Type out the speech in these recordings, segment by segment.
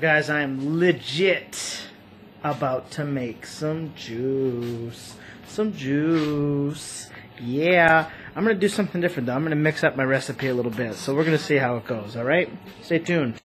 Guys, I'm legit about to make some juice. Some juice. Yeah. I'm going to do something different though. I'm going to mix up my recipe a little bit. So we're going to see how it goes, alright? Stay tuned.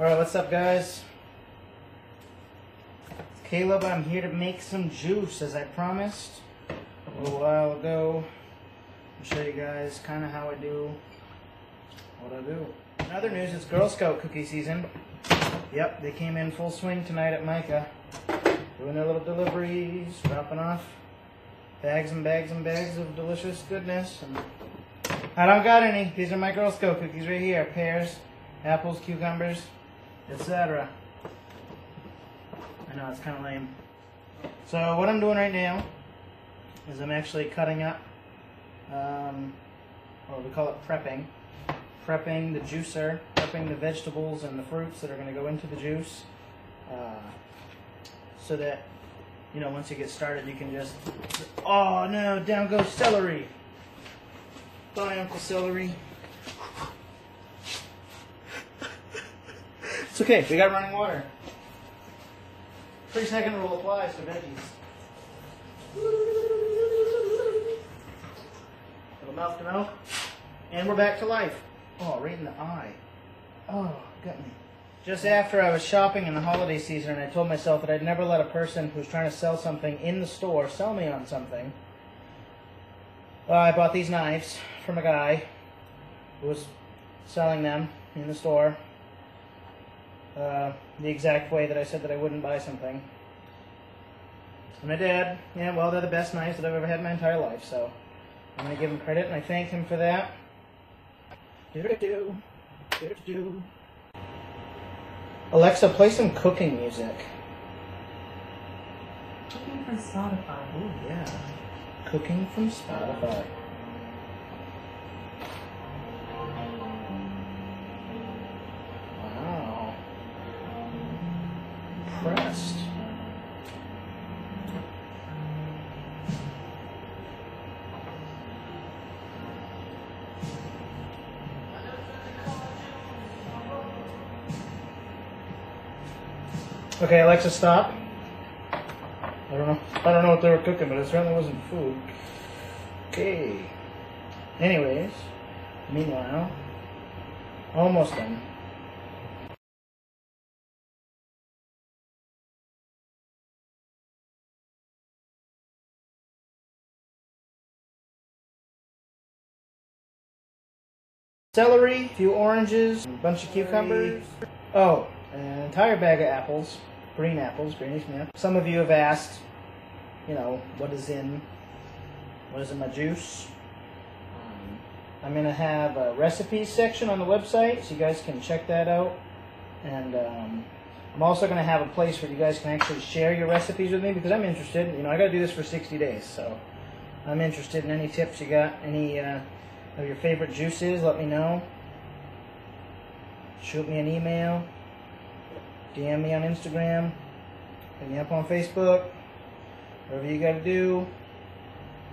Alright, what's up, guys? It's Caleb, I'm here to make some juice as I promised a little while ago. I'll show you guys kind of how I do what I do. In other news, it's Girl Scout cookie season. Yep, they came in full swing tonight at Micah. Doing their little deliveries, dropping off bags and bags and bags of delicious goodness. And I don't got any. These are my Girl Scout cookies right here. Pears, apples, cucumbers, etc. I know it's kind of lame. So what I'm doing right now is I'm actually cutting up, um, or we call it prepping, prepping the juicer, prepping the vegetables and the fruits that are going to go into the juice, uh, so that you know once you get started you can just, oh no, down goes celery. Bye, Uncle Celery. It's okay, we got running water. Three second rule applies to veggies. Little mouth to mouth. And we're back to life. Oh, right in the eye. Oh, got me. Just after I was shopping in the holiday season and I told myself that I'd never let a person who's trying to sell something in the store sell me on something, well, I bought these knives from a guy who was selling them in the store uh, the exact way that I said that I wouldn't buy something. And I did. Yeah, well, they're the best knives that I've ever had in my entire life, so I'm going to give him credit, and I thank him for that. Do-do-do. Do-do-do. Alexa, play some cooking music. Cooking from Spotify. Oh, yeah. Cooking from Spotify. Impressed. Okay, Alexa, stop. I don't know. I don't know what they were cooking, but it certainly wasn't food. Okay. Anyways, meanwhile, almost done. Celery, a few oranges, a bunch of cucumbers. Oh, an entire bag of apples, green apples, Granny Smith. Some of you have asked, you know, what is in, what is in my juice? Um, I'm gonna have a recipes section on the website, so you guys can check that out. And um, I'm also gonna have a place where you guys can actually share your recipes with me because I'm interested. You know, I gotta do this for 60 days, so I'm interested in any tips you got, any uh, of your favorite juices. Let me know. Shoot me an email. DM me on Instagram, hit me up on Facebook. Whatever you gotta do,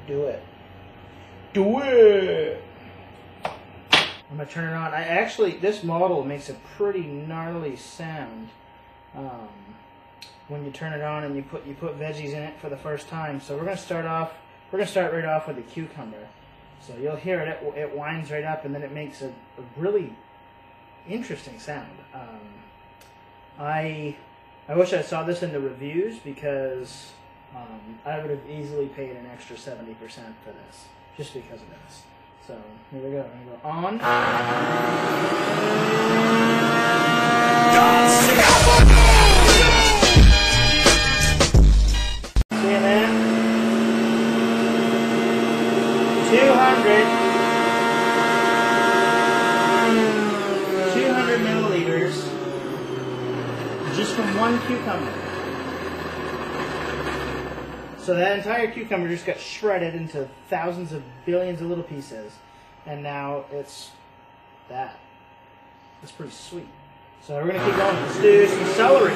do it. Do it! I'm gonna turn it on. I actually, this model makes a pretty gnarly sound um, when you turn it on and you put you put veggies in it for the first time. So we're gonna start off. We're gonna start right off with the cucumber. So you'll hear it. It, it winds right up, and then it makes a, a really interesting sound. Um, I I wish I saw this in the reviews because um, I would have easily paid an extra seventy percent for this just because of this. So here we go. I'm gonna go on. Seeing one cucumber. So that entire cucumber just got shredded into thousands of billions of little pieces, and now it's that. It's pretty sweet. So we're gonna keep going. Let's do some celery.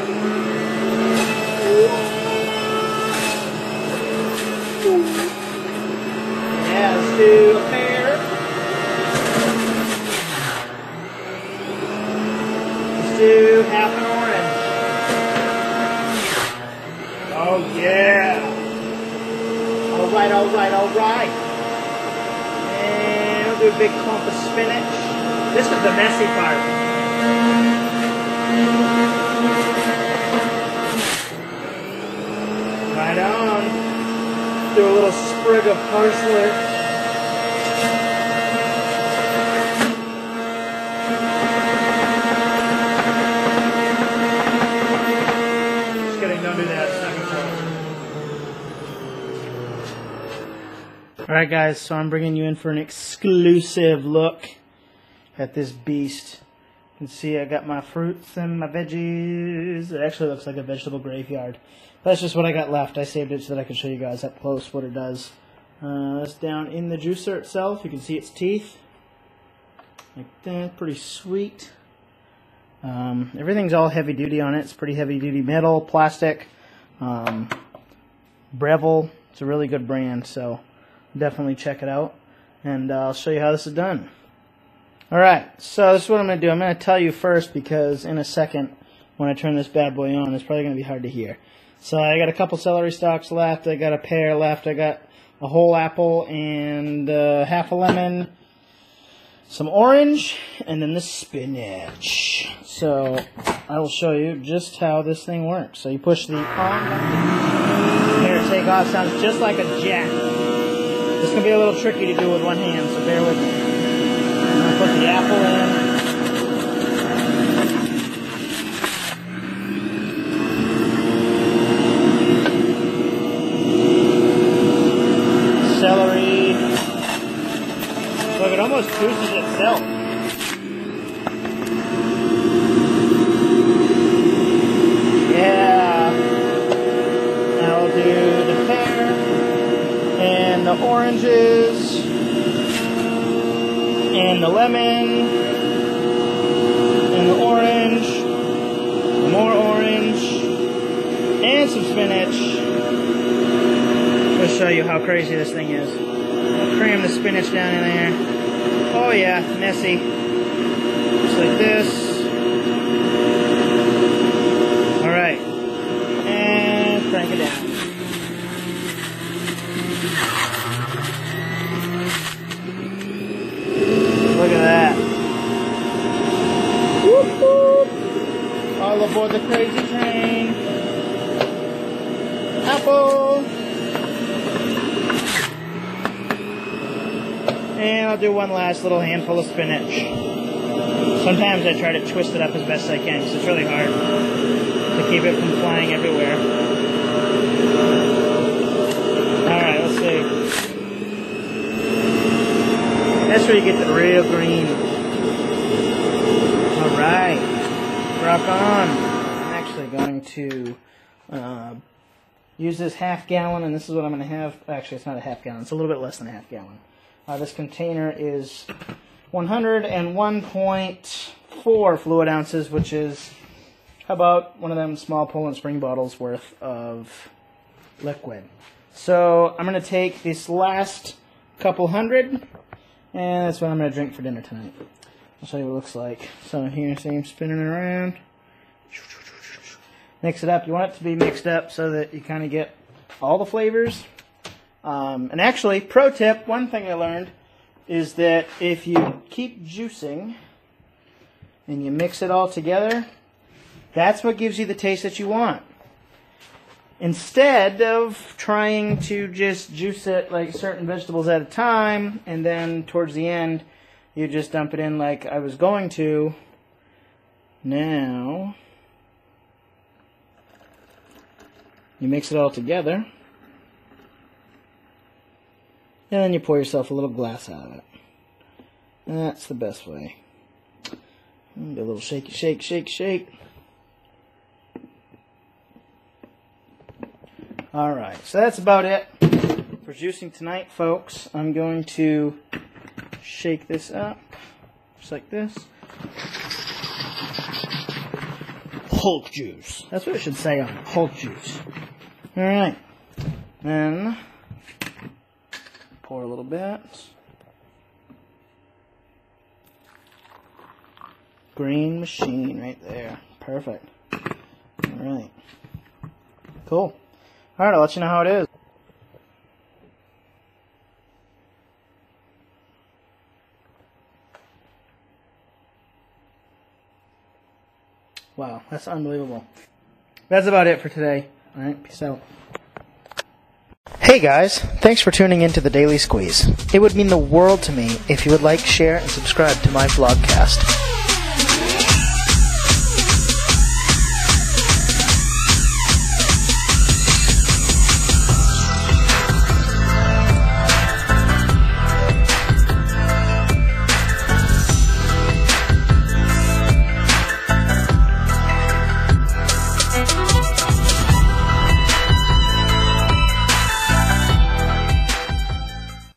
Yeah, let's do a pear. Let's do half an orange. Oh yeah. All right, all right. And we'll do a big clump of spinach. This is the messy part. Right on. Do a little sprig of parsley. All right, guys. So I'm bringing you in for an exclusive look at this beast. You can see I got my fruits and my veggies. It actually looks like a vegetable graveyard. That's just what I got left. I saved it so that I could show you guys up close what it does. Uh, it's down in the juicer itself. You can see its teeth. Like that. Pretty sweet. Um, everything's all heavy duty on it. It's pretty heavy duty metal, plastic. Um, Breville. It's a really good brand, so definitely check it out. And uh, I'll show you how this is done. Alright, so this is what I'm going to do. I'm going to tell you first because in a second, when I turn this bad boy on, it's probably going to be hard to hear. So I got a couple celery stalks left. I got a pear left. I got a whole apple and uh, half a lemon, some orange, and then the spinach. So I will show you just how this thing works. So you push the on. Here, take off. Sounds just like a jet. This can be a little tricky to do with one hand, so bear with me. I'm gonna put the apple in. Celery. Look, it almost juices itself. Yeah. Now we'll do the pear and the oranges and the lemon and the orange, more orange, and some spinach. Let's show you how crazy this thing is. Cram the spinach down in there. Oh yeah, messy. Just like this. Alright. And crank it down. Look at that. Whoop, whoop. All aboard the crazy train. Apple. And I'll do one last little handful of spinach. Sometimes I try to twist it up as best I can because it's really hard to keep it from flying everywhere. Alright, let's see. That's where you get the real green. Alright. On. I'm actually going to uh, use this half gallon, and this is what I'm going to have. Actually, it's not a half gallon, it's a little bit less than a half gallon. Uh, this container is 101.4 fluid ounces, which is about one of them small Poland Spring bottles worth of liquid. So I'm going to take this last couple hundred, and that's what I'm going to drink for dinner tonight. I'll show you what it looks like. So here, see I'm spinning around. Mix it up. You want it to be mixed up so that you kind of get all the flavors. Um, and actually, pro tip, one thing I learned is that if you keep juicing and you mix it all together, that's what gives you the taste that you want. Instead of trying to just juice it like certain vegetables at a time, and then towards the end, you just dump it in like I was going to. Now, you mix it all together. And then you pour yourself a little glass out of it. That's the best way. Do a little shake, shake, shake. All right, so that's about it for juicing tonight, folks. I'm going to shake this up just like this. Hulk juice. That's what it should say on it. Hulk juice. All right, then pour a little bit. Green machine right there. Perfect. All right. Cool. All right, I'll let you know how it is. Wow, that's unbelievable. That's about it for today. All right, peace out. Hey guys, thanks for tuning in to the Daily Squeeze. It would mean the world to me if you would like, share, and subscribe to my vlogcast.